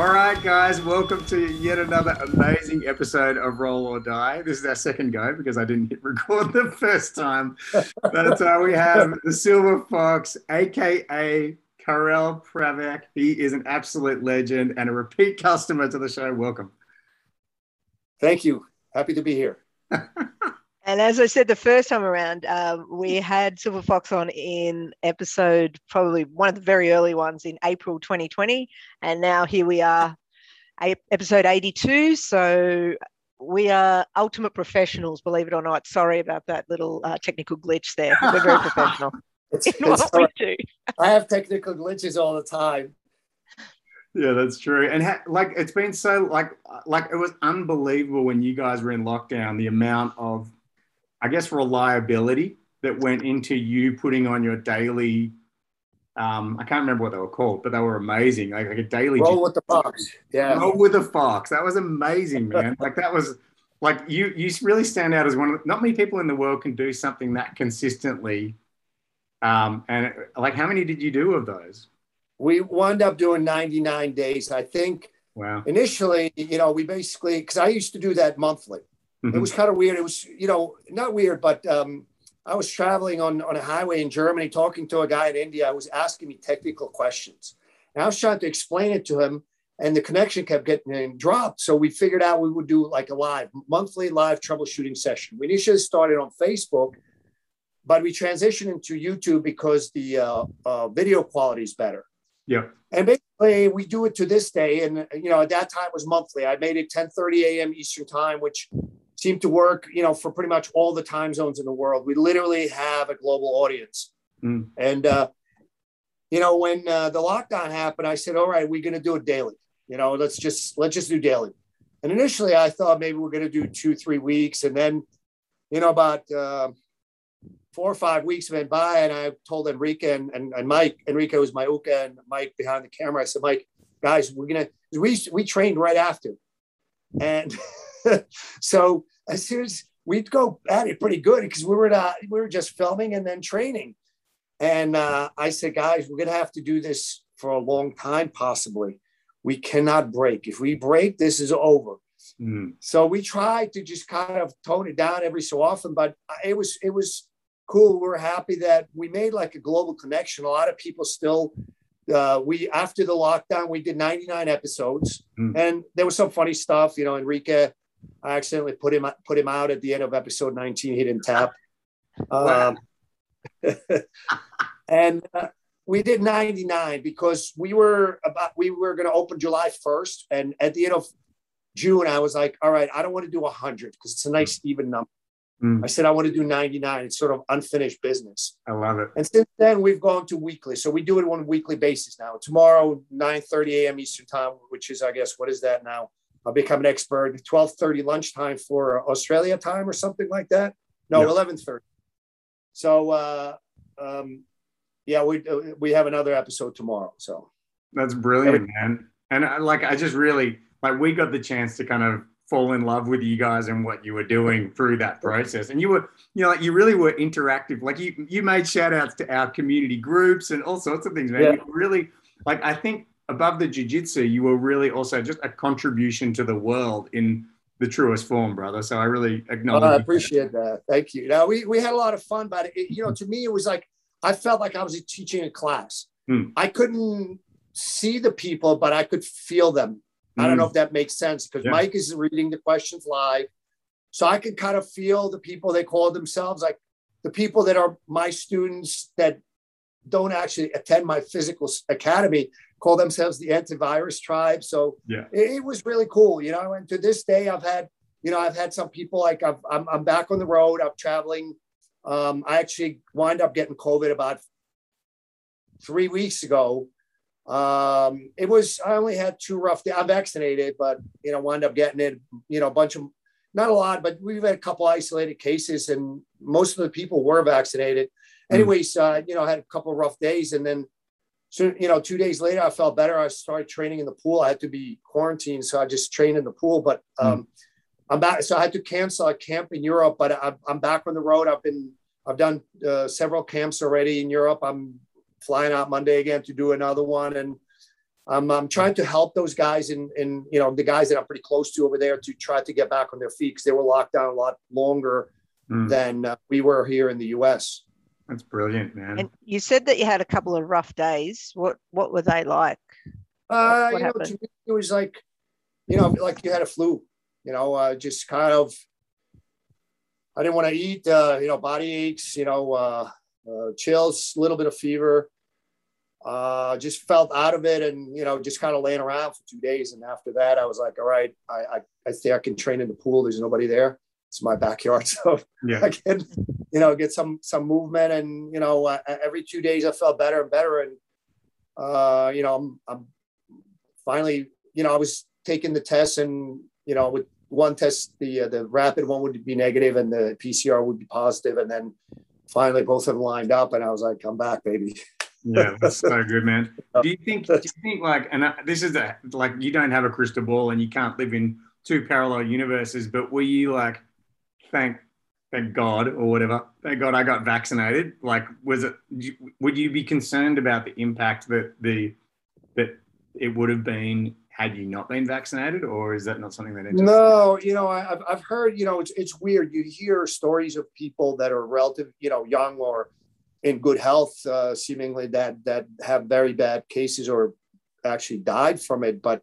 All right, guys, welcome to yet another amazing episode of Roll or Die. This is our second go because I didn't hit record the first time. But uh, we have the Silver Fox, aka Karel Pravec. He is an absolute legend and a repeat customer to the show. Welcome. Thank you. Happy to be here. And as I said the first time around, um, we had Silver Fox on in episode probably one of the very early ones in April 2020. And now here we are, episode 82. So we are ultimate professionals, believe it or not. Sorry about that little uh, technical glitch there. We're very professional it's, in it's what we do. I have technical glitches all the time. Yeah, that's true. And ha- like it's been so like like it was unbelievable when you guys were in lockdown. The amount of I guess, reliability that went into you putting on your daily. Um, I can't remember what they were called, but they were amazing. Like, like a daily roll with the fox. Yeah, roll with the fox. That was amazing, man. like that was like you. You really stand out as one of the, not many people in the world can do something that consistently. Um, and like, how many did you do of those? We wound up doing 99 days. I think. Wow. Initially, you know, we basically because I used to do that monthly. Mm-hmm. It was kind of weird. It was, you know, not weird, but um, I was traveling on, on a highway in Germany talking to a guy in India. I was asking me technical questions. And I was trying to explain it to him, and the connection kept getting dropped. So we figured out we would do like a live, monthly live troubleshooting session. We initially started on Facebook, but we transitioned into YouTube because the uh, uh, video quality is better. Yeah. And basically, we do it to this day. And, you know, at that time it was monthly. I made it 10 30 a.m. Eastern time, which seem to work, you know, for pretty much all the time zones in the world. We literally have a global audience. Mm. And, uh, you know, when uh, the lockdown happened, I said, all right, we're going to do it daily. You know, let's just, let's just do daily. And initially I thought maybe we're going to do two, three weeks. And then, you know, about uh, four or five weeks went by and I told Enrique and, and, and Mike, Enrique was my uke and Mike behind the camera. I said, Mike, guys, we're going to, we, we trained right after. And so as soon as we'd go at it pretty good because we were not, we were just filming and then training. And uh, I said, guys, we're gonna have to do this for a long time, possibly. We cannot break. If we break, this is over. Mm. So we tried to just kind of tone it down every so often, but it was it was cool. We're happy that we made like a global connection. A lot of people still uh, we after the lockdown we did 99 episodes mm. and there was some funny stuff you know enrique I accidentally put him put him out at the end of episode 19. He didn't tap. Um, and uh, we did 99 because we were about we were going to open July 1st, and at the end of June, I was like, all right, I don't want to do 100 because it's a nice even number. Mm. I said I want to do 99. It's sort of unfinished business. I love it. And since then, we've gone to weekly. So we do it on a weekly basis now. Tomorrow, 9 30 a.m. Eastern time, which is, I guess, what is that now? I'll become an expert. 12:30 lunchtime for Australia time or something like that. No, 11:30. So uh, um, yeah, we we have another episode tomorrow. So that's brilliant, man. And I, like I just really like we got the chance to kind of fall in love with you guys and what you were doing through that process. And you were, you know, like you really were interactive. Like you you made shout outs to our community groups and all sorts of things, man. Yeah. really like I think above the jiu-jitsu you were really also just a contribution to the world in the truest form brother so i really acknowledge i appreciate that. that thank you now we, we had a lot of fun but it, you know to me it was like i felt like i was teaching a class hmm. i couldn't see the people but i could feel them i don't know hmm. if that makes sense because yeah. mike is reading the questions live so i could kind of feel the people they call themselves like the people that are my students that don't actually attend my physical academy call themselves the antivirus tribe. So yeah, it, it, was really cool, you know. And to this day, I've had, you know, I've had some people like i am I'm, I'm back on the road. I'm traveling. Um, I actually wind up getting COVID about three weeks ago. Um, it was I only had two rough days. I'm vaccinated, but you know, wind up getting it. You know, a bunch of not a lot, but we've had a couple isolated cases, and most of the people were vaccinated. Mm. Anyways, uh, you know, I had a couple rough days, and then so you know two days later i felt better i started training in the pool i had to be quarantined so i just trained in the pool but hmm. um, mm. i'm back so i had to cancel a camp in europe but I'm, I'm back on the road i've been i've done uh, several camps already in europe i'm flying out monday again to do another one and I'm, I'm trying to help those guys and, and, you know, the guys that I'm pretty close to over there to try to get back on their feet because they were locked down a lot longer mm. than uh, we were here in the U.S. That's brilliant, man. And you said that you had a couple of rough days. What what were they like? Uh, what you know, to me, it was like, you know, like you had a flu. You know, uh, just kind of. I didn't want to eat. Uh, you know, body aches. You know, uh, uh, chills, a little bit of fever. Uh, just felt out of it, and you know, just kind of laying around for two days. And after that, I was like, all right, I I, I think I can train in the pool. There's nobody there. It's my backyard, so yeah. I can you know, get some some movement. And you know, uh, every two days I felt better and better. And uh, you know, I'm, I'm finally, you know, I was taking the tests, and you know, with one test, the uh, the rapid one would be negative, and the PCR would be positive, and then finally both of them lined up, and I was like, "Come back, baby." yeah, that's so good, man. Do you think? Do you think like, and uh, this is a like you don't have a crystal ball, and you can't live in two parallel universes, but were you like, thank thank God or whatever. Thank God I got vaccinated. Like, was it? Would you be concerned about the impact that the that it would have been had you not been vaccinated, or is that not something that? No, you know, I've I've heard. You know, it's it's weird. You hear stories of people that are relative, you know, young or in good health, uh, seemingly that that have very bad cases or actually died from it, but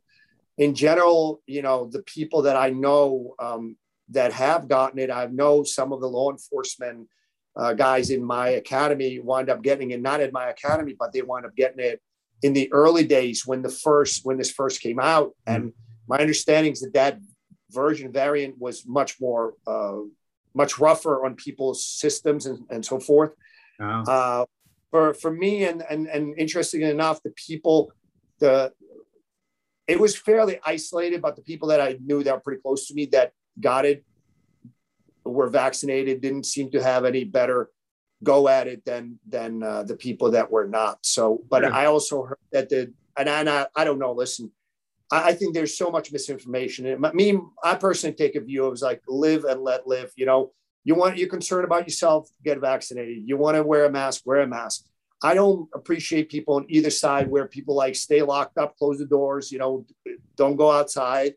in general, you know, the people that I know um, that have gotten it. I know some of the law enforcement uh, guys in my academy wind up getting it, not in my academy, but they wind up getting it in the early days when the first when this first came out. Mm-hmm. And my understanding is that that version variant was much more uh, much rougher on people's systems and, and so forth. Oh. Uh, for for me and and and interesting enough, the people the it was fairly isolated, but the people that I knew that were pretty close to me that got it, were vaccinated, didn't seem to have any better go at it than than uh, the people that were not. So, but yeah. I also heard that the and I, and I, I don't know. Listen, I, I, think there's so much misinformation. And me, I personally take a view of like live and let live. You know, you want you're concerned about yourself, get vaccinated. You want to wear a mask, wear a mask. I don't appreciate people on either side where people like stay locked up, close the doors, you know, don't go outside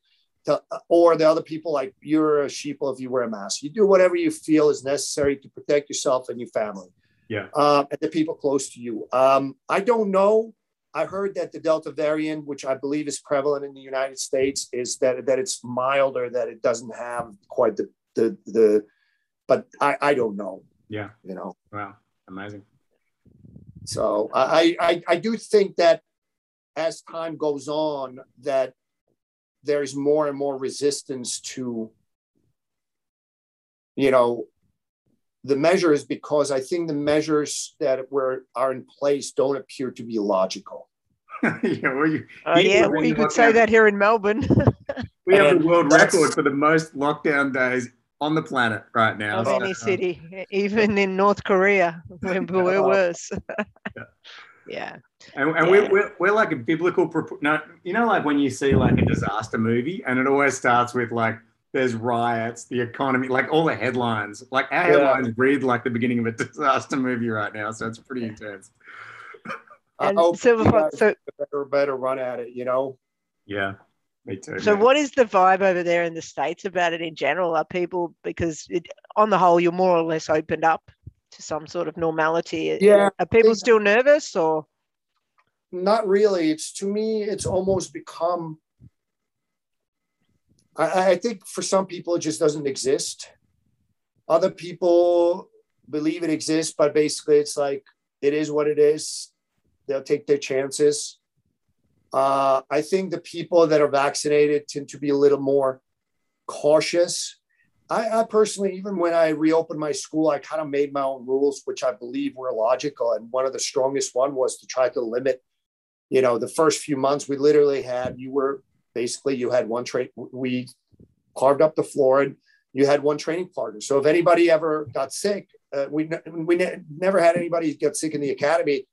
to, or the other people like you're a sheeple if you wear a mask. You do whatever you feel is necessary to protect yourself and your family. Yeah. Um, and the people close to you. Um, I don't know. I heard that the Delta variant, which I believe is prevalent in the United States, is that that it's milder, that it doesn't have quite the the the. But I I don't know. Yeah. You know. Wow. Amazing. So I I I do think that as time goes on, that there's more and more resistance to you know the measures because I think the measures that were are in place don't appear to be logical. yeah, well, you, uh, yeah, we could say that here in Melbourne. we have the world record for the most lockdown days on the planet right now. Of so, any city, even in North Korea, we're, we're worse. yeah. Yeah. And, and yeah. we're, we're, we're like a biblical, no, you know, like when you see like a disaster movie and it always starts with like, there's riots, the economy, like all the headlines, like our yeah. headlines read like the beginning of a disaster movie right now. So it's pretty intense. And I hope Silver so better, better run at it, you know? Yeah. Me too. So, man. what is the vibe over there in the states about it in general? Are people because it, on the whole you're more or less opened up to some sort of normality? Yeah. Are people still nervous or? not really. It's to me, it's almost become. I, I think for some people it just doesn't exist. Other people believe it exists, but basically it's like it is what it is. They'll take their chances. Uh, I think the people that are vaccinated tend to be a little more cautious. I, I, personally, even when I reopened my school, I kind of made my own rules, which I believe were logical. And one of the strongest one was to try to limit you know, the first few months we literally had, you were basically, you had one train, we carved up the floor and you had one training partner. So if anybody ever got sick, uh, we, we ne- never had anybody get sick in the academy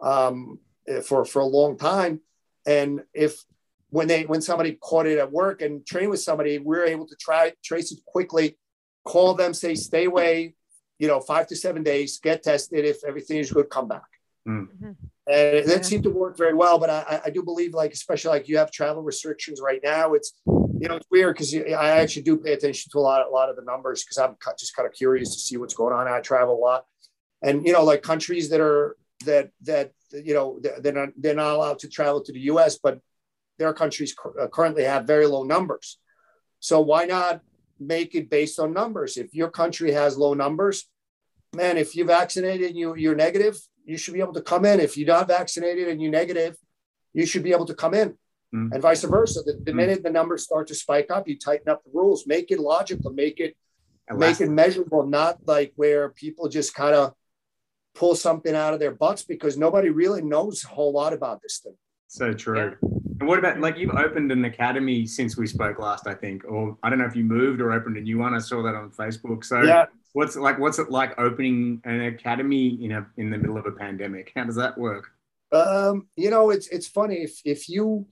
um, for, for a long time. And if, when they, when somebody caught it at work and trained with somebody, we were able to try trace it quickly, call them, say, stay away, you know, five to seven days, get tested. If everything is good, come back. Mm. and it, yeah. seemed to work very well. But I, I do believe, like especially like you have travel restrictions right now. It's you know it's weird because I actually do pay attention to a lot a lot of the numbers because I'm just kind of curious to see what's going on. I travel a lot, and you know like countries that are that that you know they're not they're not allowed to travel to the U.S. but their countries uh, currently have very low numbers. So why not make it based on numbers? If your country has low numbers, man, if you're vaccinated and you, you're negative, you should be able to come in. If you're not vaccinated and you're negative, you should be able to come in. Mm. And vice versa. The, the mm. minute the numbers start to spike up, you tighten up the rules, make it logical, make it make it measurable, not like where people just kind of pull something out of their butts because nobody really knows a whole lot about this thing. So true. Yeah. And what about like you've opened an academy since we spoke last, I think, or I don't know if you moved or opened a new one. I saw that on Facebook. So yeah. what's like what's it like opening an academy in a in the middle of a pandemic? How does that work? Um, you know, it's it's funny if if you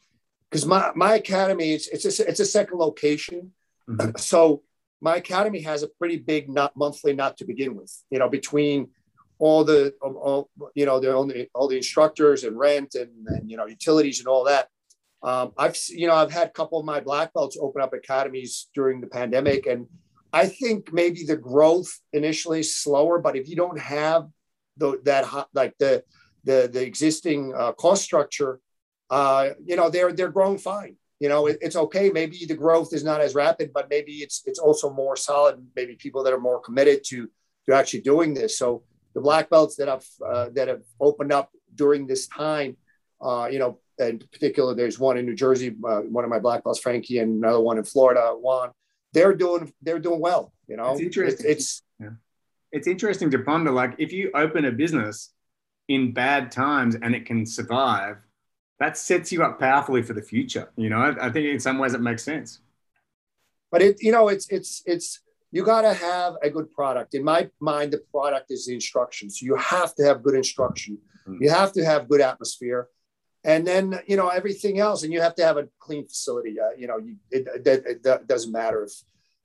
because my my academy it's it's a, it's a second location, mm-hmm. so my academy has a pretty big not monthly not to begin with. You know, between all the all, you know the only all the instructors and rent and, and you know utilities and all that um, I've you know I've had a couple of my black belts open up academies during the pandemic, and I think maybe the growth initially is slower, but if you don't have the that like the the the existing uh, cost structure, uh, you know they're they're growing fine. You know it, it's okay. Maybe the growth is not as rapid, but maybe it's it's also more solid. Maybe people that are more committed to to actually doing this. So the black belts that have uh, that have opened up during this time, uh, you know, in particular, there's one in New Jersey, uh, one of my black belts, Frankie, and another one in Florida, Juan. They're doing they're doing well. You know, it's interesting. It, it's yeah. it's interesting to ponder. Like if you open a business in bad times and it can survive, that sets you up powerfully for the future. You know, I, I think in some ways it makes sense. But it, you know, it's it's it's you got to have a good product. In my mind, the product is the instruction. So you have to have good instruction. Mm-hmm. You have to have good atmosphere and then you know everything else and you have to have a clean facility uh, you know you, it, it, it, doesn't matter if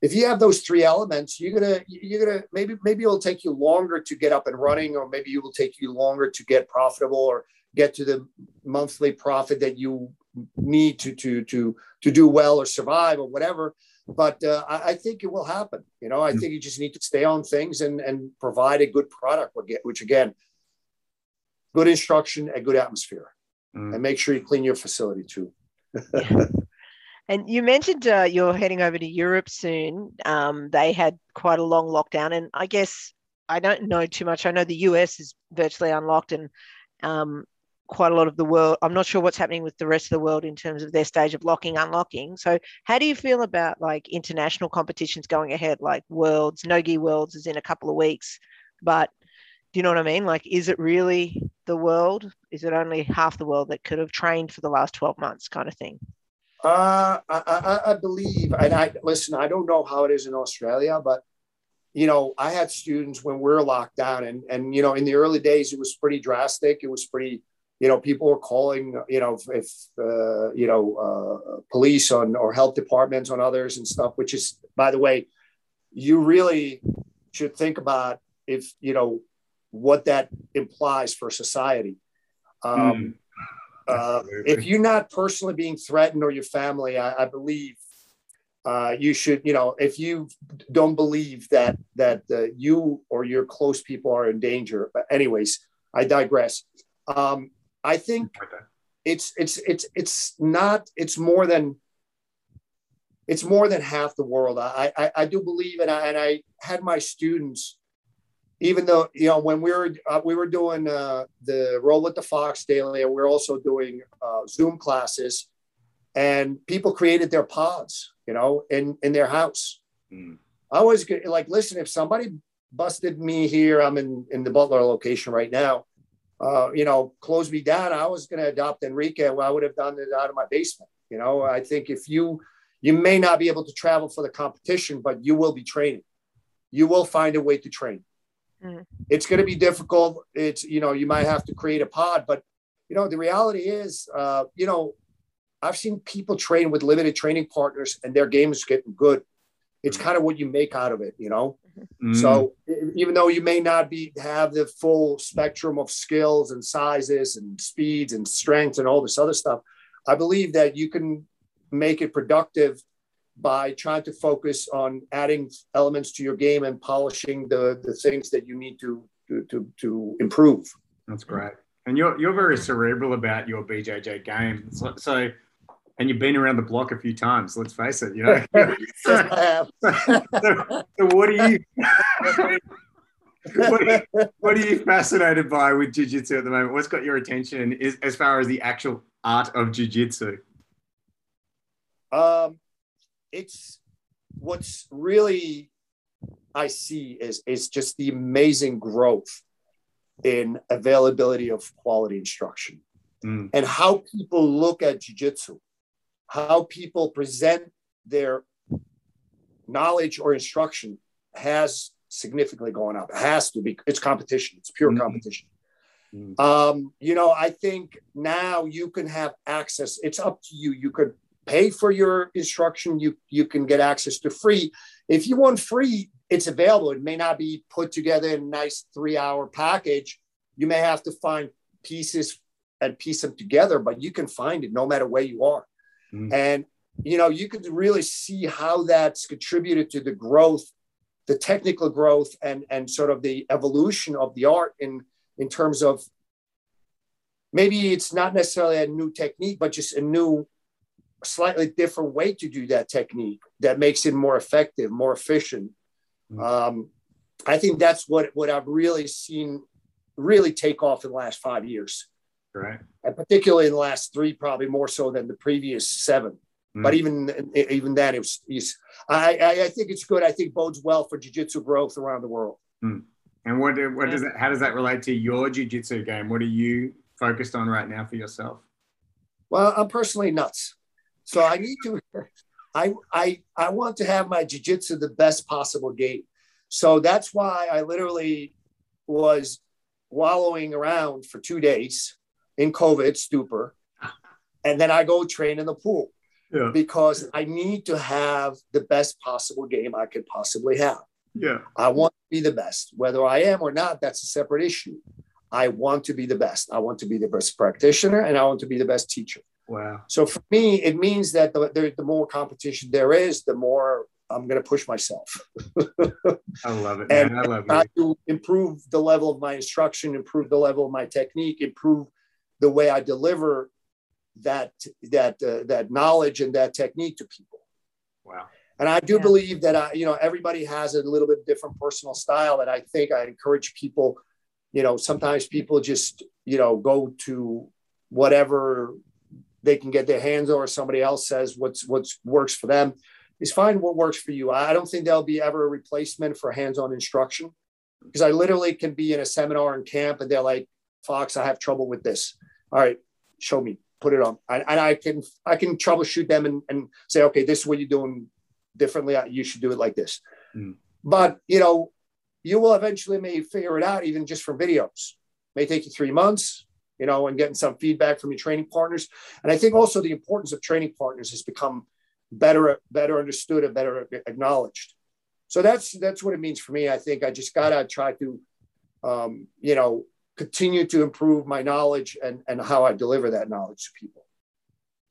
if you have those three elements you're gonna you're gonna maybe maybe it'll take you longer to get up and running or maybe it will take you longer to get profitable or get to the monthly profit that you need to to to to do well or survive or whatever. But uh, I, I, think it will happen you know? I mm. think you just need to stay on things and and provide a good product which again good instruction a good atmosphere mm. and make sure you clean your facility too. And you mentioned uh, you're heading over to Europe soon. Um, they had quite a long lockdown, and I guess I don't know too much. I know the US is virtually unlocked, and um, quite a lot of the world. I'm not sure what's happening with the rest of the world in terms of their stage of locking, unlocking. So, how do you feel about like international competitions going ahead, like Worlds? Nogi Worlds is in a couple of weeks, but do you know what I mean? Like, is it really the world? Is it only half the world that could have trained for the last 12 months, kind of thing? Uh, I, I believe, and I listen, I don't know how it is in Australia, but you know, I had students when we are locked down, and and you know, in the early days, it was pretty drastic. It was pretty, you know, people were calling, you know, if uh, you know, uh, police on or health departments on others and stuff. Which is, by the way, you really should think about if you know what that implies for society. Um, mm. uh, if you're not personally being threatened or your family, I, I believe uh, you should, you know, if you don't believe that that uh, you or your close people are in danger. But anyways, I digress. Um, I think it's it's it's it's not. It's more than it's more than half the world. I I, I do believe, and I and I had my students even though you know when we were uh, we were doing uh, the roll with the fox daily and we are also doing uh, zoom classes and people created their pods you know in in their house. Mm. i was like listen if somebody busted me here i'm in in the butler location right now uh, you know close me down i was going to adopt enrique well i would have done it out of my basement you know? I think if you you may not be able to travel for the competition but you will be training. You will find a way to train Mm. It's going to be difficult. It's, you know, you might have to create a pod, but, you know, the reality is, uh, you know, I've seen people train with limited training partners and their game is getting good. It's mm. kind of what you make out of it, you know? Mm. So even though you may not be have the full spectrum of skills and sizes and speeds and strengths and all this other stuff, I believe that you can make it productive by trying to focus on adding elements to your game and polishing the the things that you need to to to, to improve. That's great. And you're you're very cerebral about your BJJ game. So, so and you've been around the block a few times. Let's face it. You know. so, so, what are you? what, are you what are you fascinated by with jiu-jitsu at the moment? What's got your attention is, as far as the actual art of jiu-jitsu? Um, it's what's really I see is is just the amazing growth in availability of quality instruction mm. and how people look at jiu-jitsu how people present their knowledge or instruction has significantly gone up. It has to be. It's competition. It's pure mm-hmm. competition. Mm-hmm. Um, you know, I think now you can have access. It's up to you. You could pay for your instruction. You you can get access to free. If you want free, it's available. It may not be put together in a nice three hour package. You may have to find pieces and piece them together, but you can find it no matter where you are. Mm-hmm. And, you know, you could really see how that's contributed to the growth, the technical growth and, and sort of the evolution of the art in, in terms of maybe it's not necessarily a new technique, but just a new, slightly different way to do that technique that makes it more effective, more efficient. Mm-hmm. Um, I think that's what, what I've really seen really take off in the last five years. Right. And particularly in the last three, probably more so than the previous seven. Mm. But even even then, it was. I, I, I think it's good. I think bodes well for jiu-jitsu growth around the world. Mm. And what what does that? How does that relate to your jiu-jitsu game? What are you focused on right now for yourself? Well, I'm personally nuts, so I need to. I I I want to have my jiu-jitsu the best possible game. So that's why I literally was wallowing around for two days in COVID stupor. And then I go train in the pool yeah. because I need to have the best possible game I could possibly have. Yeah. I want to be the best. Whether I am or not, that's a separate issue. I want to be the best. I want to be the best practitioner and I want to be the best teacher. Wow. So for me, it means that the, the, the more competition there is, the more I'm going to push myself. I love it. Man. And I love it. To improve the level of my instruction, improve the level of my technique, improve the way I deliver that that uh, that knowledge and that technique to people. Wow. And I do yeah. believe that I, you know, everybody has a little bit different personal style. And I think I encourage people, you know, sometimes people just, you know, go to whatever they can get their hands on or somebody else says what's what's works for them is find what works for you. I don't think there'll be ever a replacement for hands-on instruction because I literally can be in a seminar in camp and they're like, Fox, I have trouble with this. All right, show me, put it on. And, and I can I can troubleshoot them and, and say, okay, this is what you're doing differently. You should do it like this. Mm. But you know, you will eventually may figure it out even just from videos. May take you three months, you know, and getting some feedback from your training partners. And I think also the importance of training partners has become better, better understood and better acknowledged. So that's that's what it means for me. I think I just gotta try to, um, you know, continue to improve my knowledge and, and how I deliver that knowledge to people.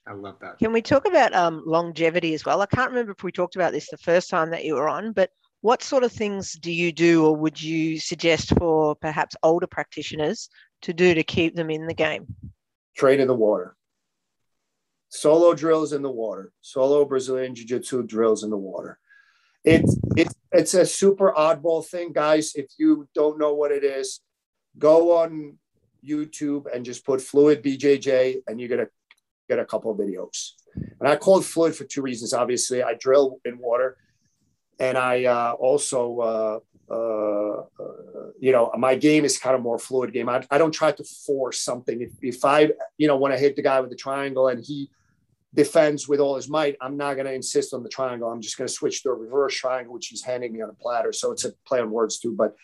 I love that. Can we talk about um, longevity as well? I can't remember if we talked about this the first time that you were on, but what sort of things do you do or would you suggest for perhaps older practitioners to do to keep them in the game? Train in the water. Solo drills in the water. Solo Brazilian Jiu Jitsu drills in the water. It's, it's, it's a super oddball thing, guys. If you don't know what it is, go on YouTube and just put fluid BJJ and you're going to get a couple of videos. And I call it fluid for two reasons. Obviously, I drill in water and I uh, also, uh, uh, you know, my game is kind of more fluid game. I, I don't try to force something. If, if I, you know, when I hit the guy with the triangle and he defends with all his might, I'm not going to insist on the triangle. I'm just going to switch to a reverse triangle, which he's handing me on a platter. So it's a play on words too, but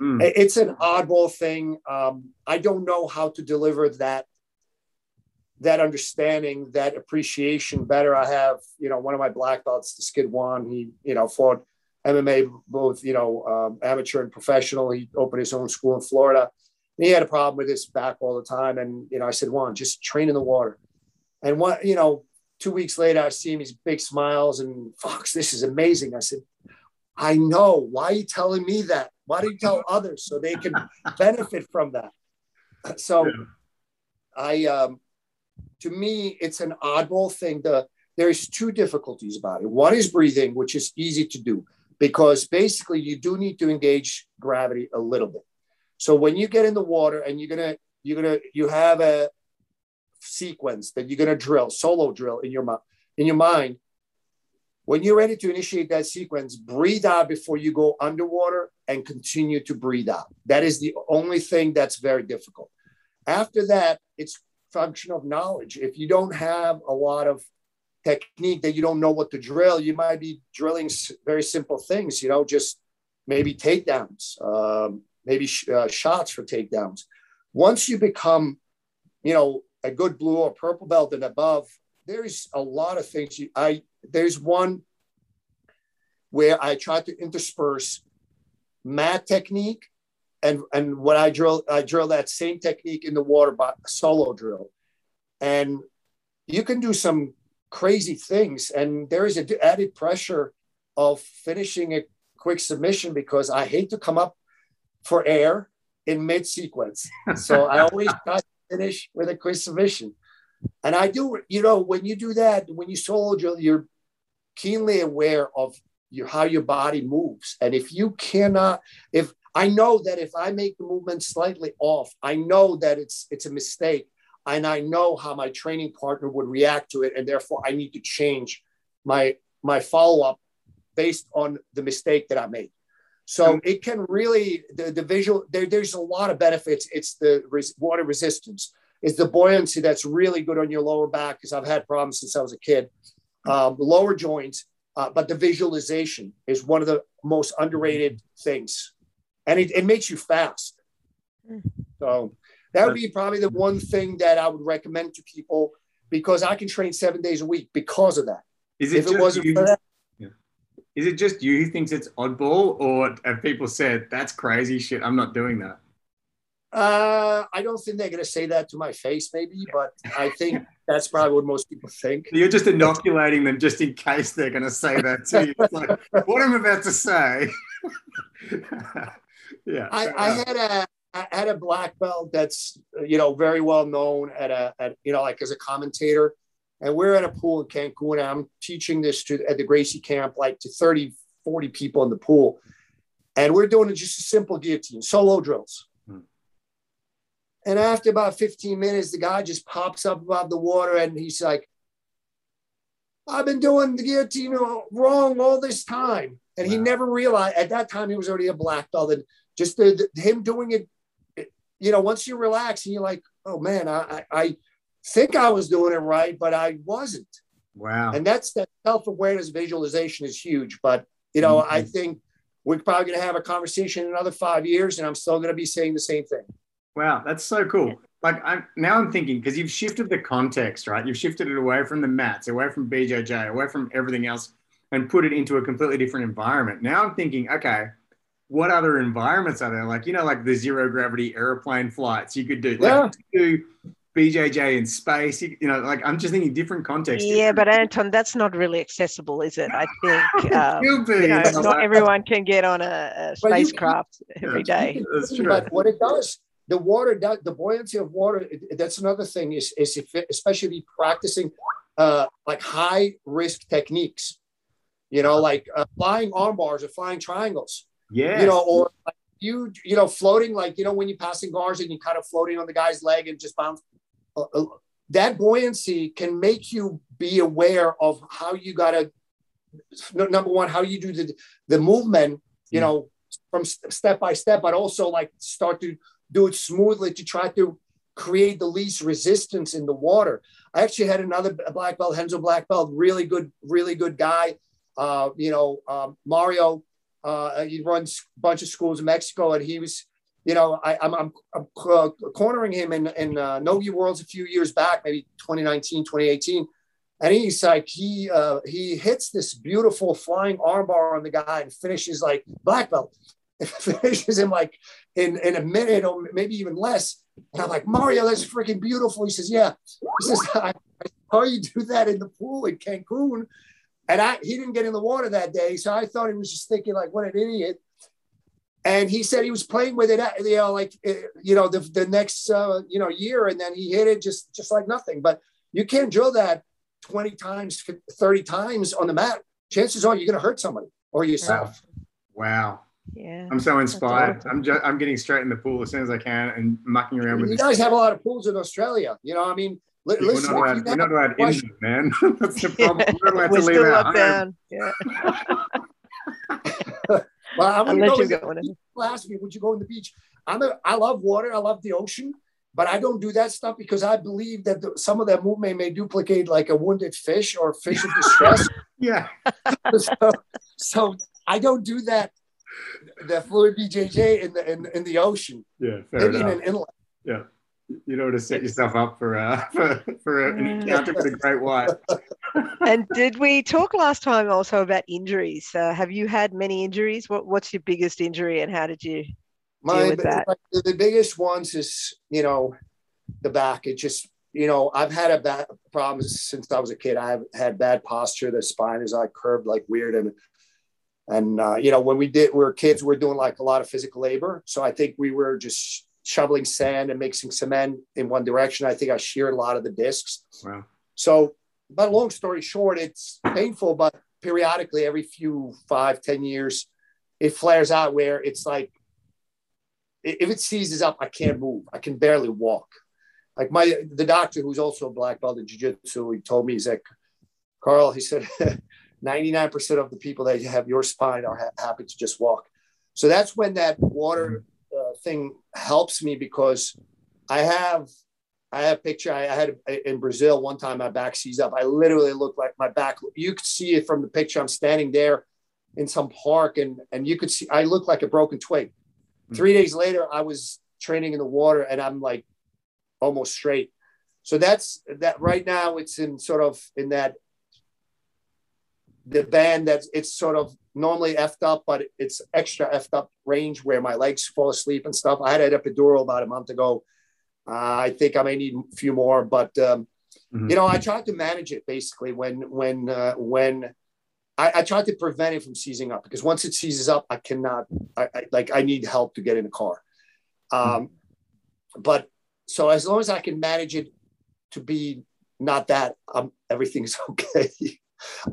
mm. it's an oddball thing. Um, I don't know how to deliver that that understanding, that appreciation better. I have, you know, one of my black belts, the Skid Juan. He, you know, fought MMA, both you know, um, amateur and professional. He opened his own school in Florida. And he had a problem with his back all the time, and you know, I said, "Juan, just train in the water." And what you know, two weeks later, I see him. He's big smiles and Fox, this is amazing. I said, "I know. Why are you telling me that? Why do you tell others so they can benefit from that?" So, yeah. I, um, to me, it's an oddball thing. The there's two difficulties about it. One is breathing, which is easy to do because basically you do need to engage gravity a little bit. So when you get in the water and you're gonna you're gonna you have a sequence that you're gonna drill solo drill in your in your mind. When you're ready to initiate that sequence, breathe out before you go underwater and continue to breathe out. That is the only thing that's very difficult. After that, it's function of knowledge. If you don't have a lot of technique that you don't know what to drill, you might be drilling very simple things, you know, just maybe takedowns, um, maybe sh- uh, shots for takedowns. Once you become, you know, a good blue or purple belt and above, there's a lot of things. You, I there's one where I try to intersperse mat technique and and when I drill, I drill that same technique in the water by solo drill, and you can do some crazy things. And there is an added pressure of finishing a quick submission because I hate to come up for air in mid sequence. So I always try to finish with a quick submission. And I do, you know, when you do that, when you solo drill, you're keenly aware of your, how your body moves. And if you cannot, if I know that if I make the movement slightly off, I know that it's it's a mistake and I know how my training partner would react to it, and therefore I need to change my my follow up based on the mistake that I made. So it can really the, the visual there, there's a lot of benefits. It's the res, water resistance, it's the buoyancy that's really good on your lower back because I've had problems since I was a kid. Um, lower joints, uh, but the visualization is one of the most underrated things, and it, it makes you fast. Hmm. So that would be probably the one thing that I would recommend to people because I can train seven days a week because of that. Is it if it wasn't you, for that, yeah. is it just you who thinks it's oddball, or have people said that's crazy shit? I'm not doing that. Uh, I don't think they're going to say that to my face, maybe, but I think that's probably what most people think. You're just inoculating them just in case they're going to say that to you. It's like, what I'm about to say. yeah. I, I had a Had a black belt that's you know very well known at a at you know like as a commentator, and we're at a pool in Cancun. And I'm teaching this to at the Gracie camp like to 30, 40 people in the pool, and we're doing just a simple guillotine solo drills. Hmm. And after about 15 minutes, the guy just pops up above the water and he's like, I've been doing the guillotine wrong all this time. And wow. he never realized at that time he was already a black belt. And just the, the, him doing it you know, once you relax and you're like, oh man, I, I think I was doing it right, but I wasn't. Wow. And that's that self awareness visualization is huge. But, you know, mm-hmm. I think we're probably going to have a conversation in another five years and I'm still going to be saying the same thing. Wow. That's so cool. Like I'm now I'm thinking because you've shifted the context, right? You've shifted it away from the mats, away from BJJ, away from everything else and put it into a completely different environment. Now I'm thinking, okay, what other environments are there? Like, you know, like the zero gravity airplane flights you could do. Like, yeah. do BJJ in space. You, you, know, like I'm just thinking different contexts. Yeah, but Anton, that's not really accessible, is it? I think um, you know, not everyone can get on a, a spacecraft you, every day. That's true. But what it does, the water, does, the buoyancy of water. That's another thing. Is is if, especially practicing uh, like high risk techniques. You know, like uh, flying arm bars or flying triangles yeah. You know, or like you, you know, floating, like, you know, when you're passing guards and you're kind of floating on the guy's leg and just bounce. Uh, uh, that buoyancy can make you be aware of how you got to, number one, how you do the, the movement, you know, from step by step, but also like start to do it smoothly to try to create the least resistance in the water. I actually had another black belt, Renzo black belt, really good, really good guy. Uh, you know, um, Mario uh, he runs a bunch of schools in Mexico, and he was, you know, I, am I'm, I'm, I'm cornering him in, in uh, Nogi Worlds a few years back, maybe 2019, 2018. and he's like he uh, he hits this beautiful flying armbar on the guy and finishes like black belt. finishes him like in in a minute or maybe even less. And I'm like Mario, that's freaking beautiful. He says, yeah. He says, I, I saw you do that in the pool in Cancun. And I he didn't get in the water that day, so I thought he was just thinking like, what an idiot. And he said he was playing with it, you know, like eh, you know, the, the next uh, you know year, and then he hit it just just like nothing. But you can't drill that 20 times, 30 times on the mat, chances are you're going to hurt somebody or yourself. Wow. Yeah. I'm so inspired. I'm just I'm getting straight in the pool as soon as I can and mucking around with you this. guys have a lot of pools in Australia. You know, I mean, li- we're, not if allowed, you we're not allowed in, man. That's the problem. We're not allowed We're to leave still our locked down. Yeah. well, I'm gonna Unless go you're with people ask me, would you go in the beach? I'm a, I love water. I love the ocean, but I don't do that stuff because I believe that the, some of that movement may duplicate like a wounded fish or fish of distress. Yeah. so, so I don't do that. The fluid BJJ in the in, in the ocean, Yeah. Fair maybe in an inlet. Yeah. You know to set yourself up for uh for, for an encounter with a great white. And did we talk last time also about injuries? Uh, have you had many injuries? What What's your biggest injury, and how did you? My with that. like, the, the biggest ones is you know the back. It just you know I've had a bad problems since I was a kid. I've had bad posture. The spine is like curved like weird and and uh, you know when we did we were kids, we are doing like a lot of physical labor. So I think we were just shoveling sand and mixing cement in one direction. I think I sheared a lot of the discs. Wow. So, but long story short, it's painful, but periodically, every few five, ten years, it flares out where it's like, if it seizes up, I can't move. I can barely walk. Like my, the doctor who's also a black belt in jiu-jitsu, he told me, he's like, Carl, he said, 99% of the people that have your spine are ha- happy to just walk. So that's when that water thing helps me because I have I have a picture. I, I had in Brazil one time. My back seized up. I literally looked like my back. You could see it from the picture. I'm standing there in some park, and and you could see I look like a broken twig. Hmm. Three days later, I was training in the water, and I'm like almost straight. So that's that. Right now, it's in sort of in that the band that's it's sort of normally effed up, but it's extra effed up range where my legs fall asleep and stuff. I had an epidural about a month ago. Uh, I think I may need a few more, but um, Mhm. you know, I tried to manage it basically when when uh, when I, I tried to prevent it from seizing up because once it seizes up, I cannot. I, I like I need help to get in the car. Um, but so as long as I can manage it to be not that, um, everything's okay.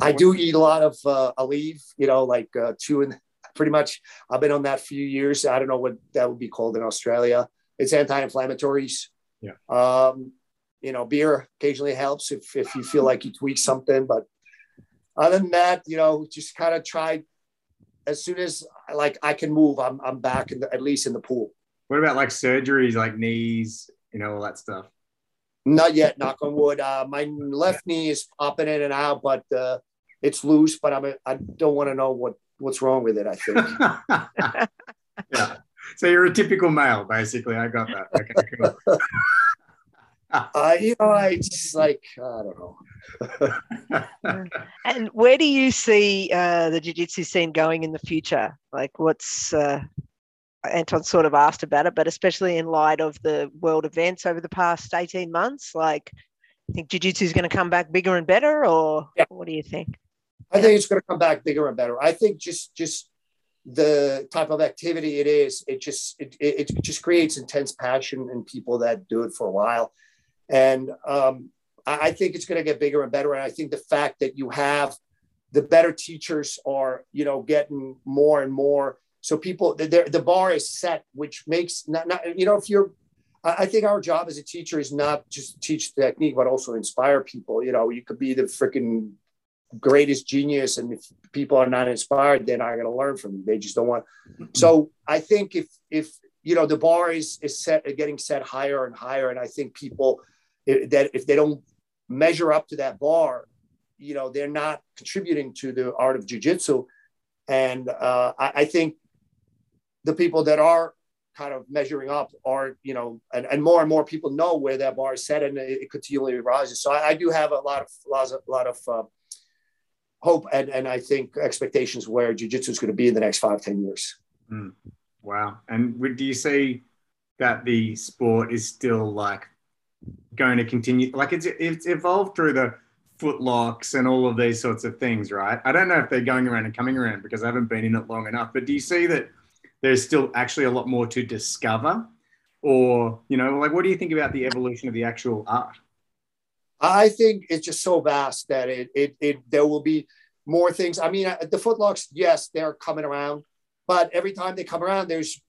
I do eat a lot of uh, Aleve, you know, like uh, two and pretty much. I've been on that for a few years. I don't know what that would be called in Australia. It's anti-inflammatories. Yeah. Um, you know, beer occasionally helps if if you feel like you tweak something, but other than that, you know, just kind of try. As soon as like I can move, I'm I'm back in the, at least in the pool. What about like surgeries, like knees, you know, all that stuff? Not yet, knock on wood. Uh, my left knee is popping in and out, but uh, it's loose. But I'm a, I don't want to know what what's wrong with it. I think. yeah. So you're a typical male, basically. I got that. Okay, cool. uh, you know, I just like I don't know. And where do you see uh, the jiu-jitsu scene going in the future? Like, what's uh, Anton sort of asked about it, but especially in light of the world events over the past eighteen months, like, I think jiu-jitsu is going to come back bigger and better, or Yeah. what do you think? I think it's going to come back bigger and better. I think just just the type of activity it is, it just it, it, it just creates intense passion in people that do it for a while, and um, I, I think it's going to get bigger and better. And I think the fact that you have the better teachers are you know getting more and more. So people, the, the bar is set, which makes not, not you know if you're I think our job as a teacher is not just to teach technique, but also inspire people. You know, you could be the freaking greatest genius, and if people are not inspired, they're not going to learn from you. They just don't want. So I think if if you know the bar is is set getting set higher and higher, and I think people that if they don't measure up to that bar, you know, they're not contributing to the art of jujitsu. And uh, I, I think the people that are kind of measuring up are, you know, and, and more and more people know where that bar is set and it, it continually rises. So I, I, do have a lot of, lot of, lot of uh, hope and, and I think expectations where jiu-jitsu is going to be in the next five ten years. Mm. Wow. And do you see that the sport is still like going to continue? Like it's, it's evolved through the footlocks and all of these sorts of things, right? I don't know if they're going around and coming around because I haven't been in it long enough, but do you see that there's still actually a lot more to discover? Or, you know, like what do you think about the evolution of the actual art? I think it's just so vast that it, it, it there will be more things. I mean, the footlocks, yes, they're coming around, but every time they come around, there's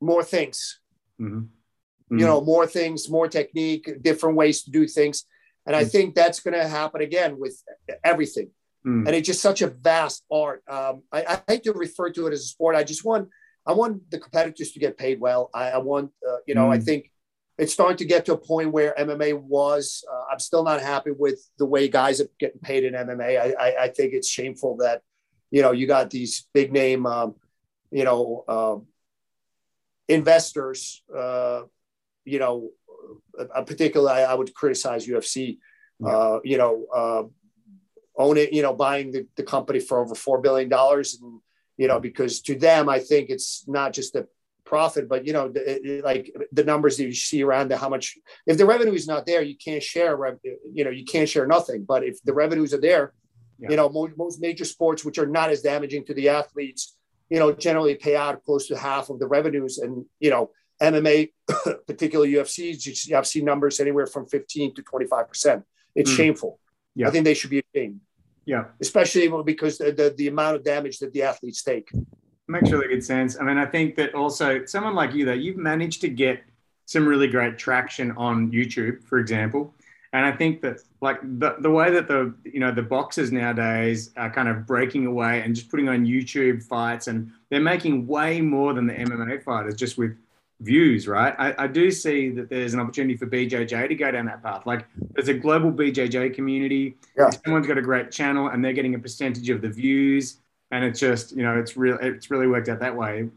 more things. Mm-hmm. Mm-hmm. You know, more things, more technique, different ways to do things. And I mm. think that's going to happen again with everything. Mm. And it's just such a vast art. Um, I, I, hate to refer to it as a sport. I just want, I want the competitors to get paid well. I, I want, uh, you know, mm. I think it's starting to get to a point where MMA was. Uh, I'm still not happy with the way guys are getting paid in MMA. I, I, I think it's shameful that, you know, you got these big name, um, you know, uh, investors, uh, you know, uh, particularly I would criticize UFC. Yeah. Uh, you know, uh, own it. You know, buying the, the company for over four billion dollars, and you know, because to them, I think it's not just a profit, but you know, the, like the numbers that you see around the how much. If the revenue is not there, you can't share. You know, you can't share nothing. But if the revenues are there, yeah. you know, most, most major sports, which are not as damaging to the athletes, you know, generally pay out close to half of the revenues, and you know MMA, particularly UFC, I've seen numbers anywhere from 15 to 25%. It's mm. shameful. Yeah. I think they should be ashamed. Yeah. Especially because the, the, the, amount of damage that the athletes take. Makes really good sense. I mean, I think that also someone like you, that you've managed to get some really great traction on YouTube, for example. And I think that like the, the way that the you know the boxers nowadays are kind of breaking away and just putting on YouTube fights and they're making way more than the MMA fighters just with views, right? I, I, do see that there's an opportunity for BJJ to go down that path. Like there's a global BJJ community. Yeah. Someone's got a great channel and they're getting a percentage of the views. And it's just, you know, it's real, it's really worked out that way.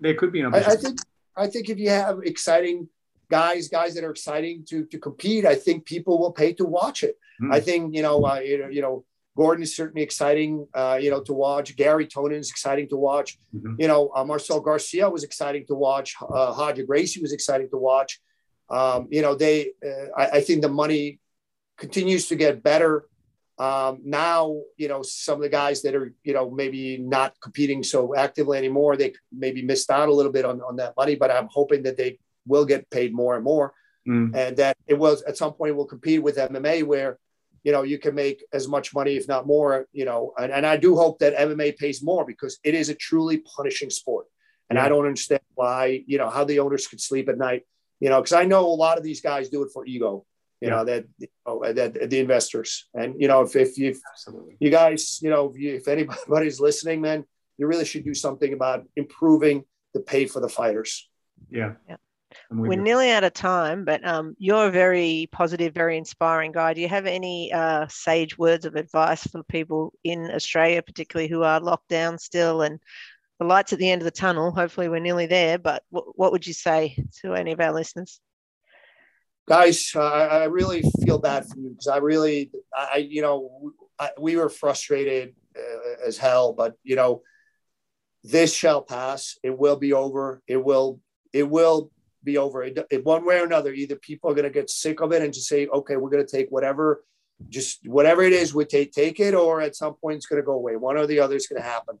There could be an opportunity. I, I think, I think if you have exciting guys, guys that are exciting to, to compete, I think people will pay to watch it. Mm. I think, you know, uh, you know, you know, Gordon is certainly exciting, uh, you know, to watch. Garry Tonon is exciting to watch. Mm-hmm. You know, uh, Marcel Garcia was exciting to watch. Uh, Roger Gracie was exciting to watch. Um, you know, they, uh, I, I, think the money continues to get better. Um, now, you know, some of the guys that are, you know, maybe not competing so actively anymore, they maybe missed out a little bit on, on that money, but I'm hoping that they will get paid more and more. Mm. And that it was at some point will compete with MMA where you know, you can make as much money, if not more, you know, and, and I do hope that MMA pays more because it is a truly punishing sport. And yeah. I don't understand why, you know, how the owners could sleep at night, you know, because I know a lot of these guys do it for ego, you yeah. know, that, you know, that the investors. And, you know, if, if you, you guys, you know, if, you, if anybody's listening, man, you really should do something about improving the pay for the fighters. Yeah. Yeah. We're nearly out of time, but um, you're a very positive, very inspiring guy. Do you have any uh, sage words of advice for people in Australia, particularly who are locked down still and the lights at the end of the tunnel? Hopefully, we're nearly there. But w- what would you say to any of our listeners? Guys, uh, I really feel bad for you because I really, I, you know, I, we were frustrated uh, as hell, but you know, this shall pass. It will be over. It will, it will be over. It, it, one way or another, either people are going to get sick of it and just say, okay, we're going to take whatever, just whatever it is, we take take it, or at some point it's going to go away. One or the other is going to happen.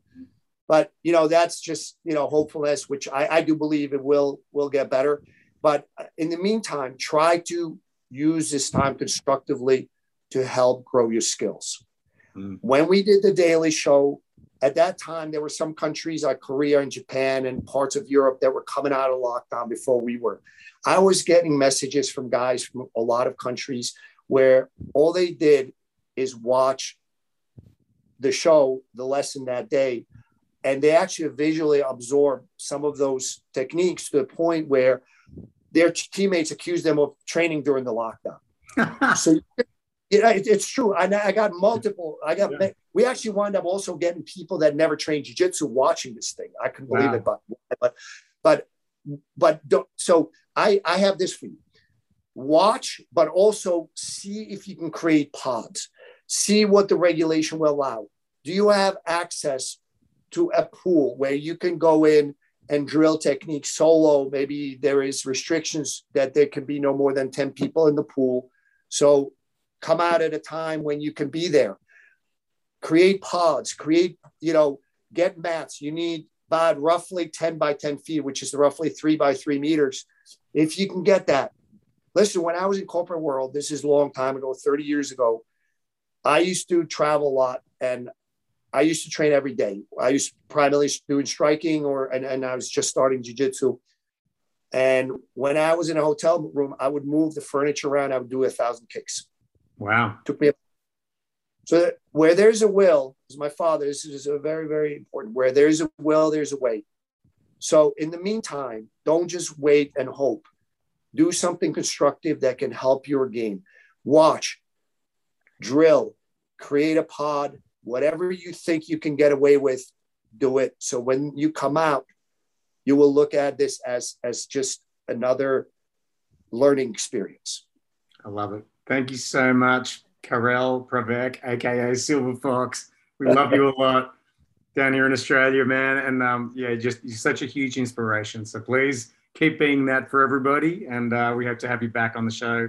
But you know, that's just you know hopefulness, which I, I do believe it will will get better. But in the meantime, try to use this time constructively to help grow your skills. Mm. When we did the daily show, at that time, there were some countries like Korea and Japan and parts of Europe that were coming out of lockdown before we were. I was getting messages from guys from a lot of countries where all they did is watch the show, the lesson that day, and they actually visually absorb some of those techniques to the point where their teammates accused them of training during the lockdown. so yeah, it, it's true. I, I got multiple. I got. Yeah. We actually wind up also getting people that never trained jiu-jitsu watching this thing. I couldn't believe wow. it, but but but but don't. So I I have this for you. Watch, but also see if you can create pods. See what the regulation will allow. Do you have access to a pool where you can go in and drill technique solo? Maybe there is restrictions that there can be no more than 10 people in the pool. So come out at a time when you can be there. Create pods, create, you know, get mats. You need about roughly 10 by 10 feet, which is roughly three by three meters. If you can get that. Listen, when I was in corporate world, this is a long time ago, 30 years ago, I used to travel a lot and I used to train every day. I used primarily doing striking or and, and I was just starting jiu-jitsu. And when I was in a hotel room, I would move the furniture around. I would do a thousand kicks. Wow. Took me. So where there's a will, is my father. This is a very, very important. Where there's a will, there's a way. So in the meantime, don't just wait and hope. Do something constructive that can help your game. Watch, drill, create a pod, whatever you think you can get away with, do it. So when you come out, you will look at this as as just another learning experience. I love it. Thank you so much, Karel Pravec, aka Silver Fox. We love you a lot down here in Australia, man. And um, yeah, just you're such a huge inspiration. So please keep being that for everybody. And uh, we hope to have you back on the show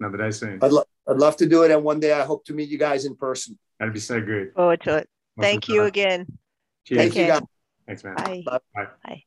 another day soon. I'd, lo- I'd love to do it. And one day I hope to meet you guys in person. That'd be so good. Forward to it. Thank you again. Cheers. Thank you, guys. Thanks, man. Bye. Bye. Bye. Bye.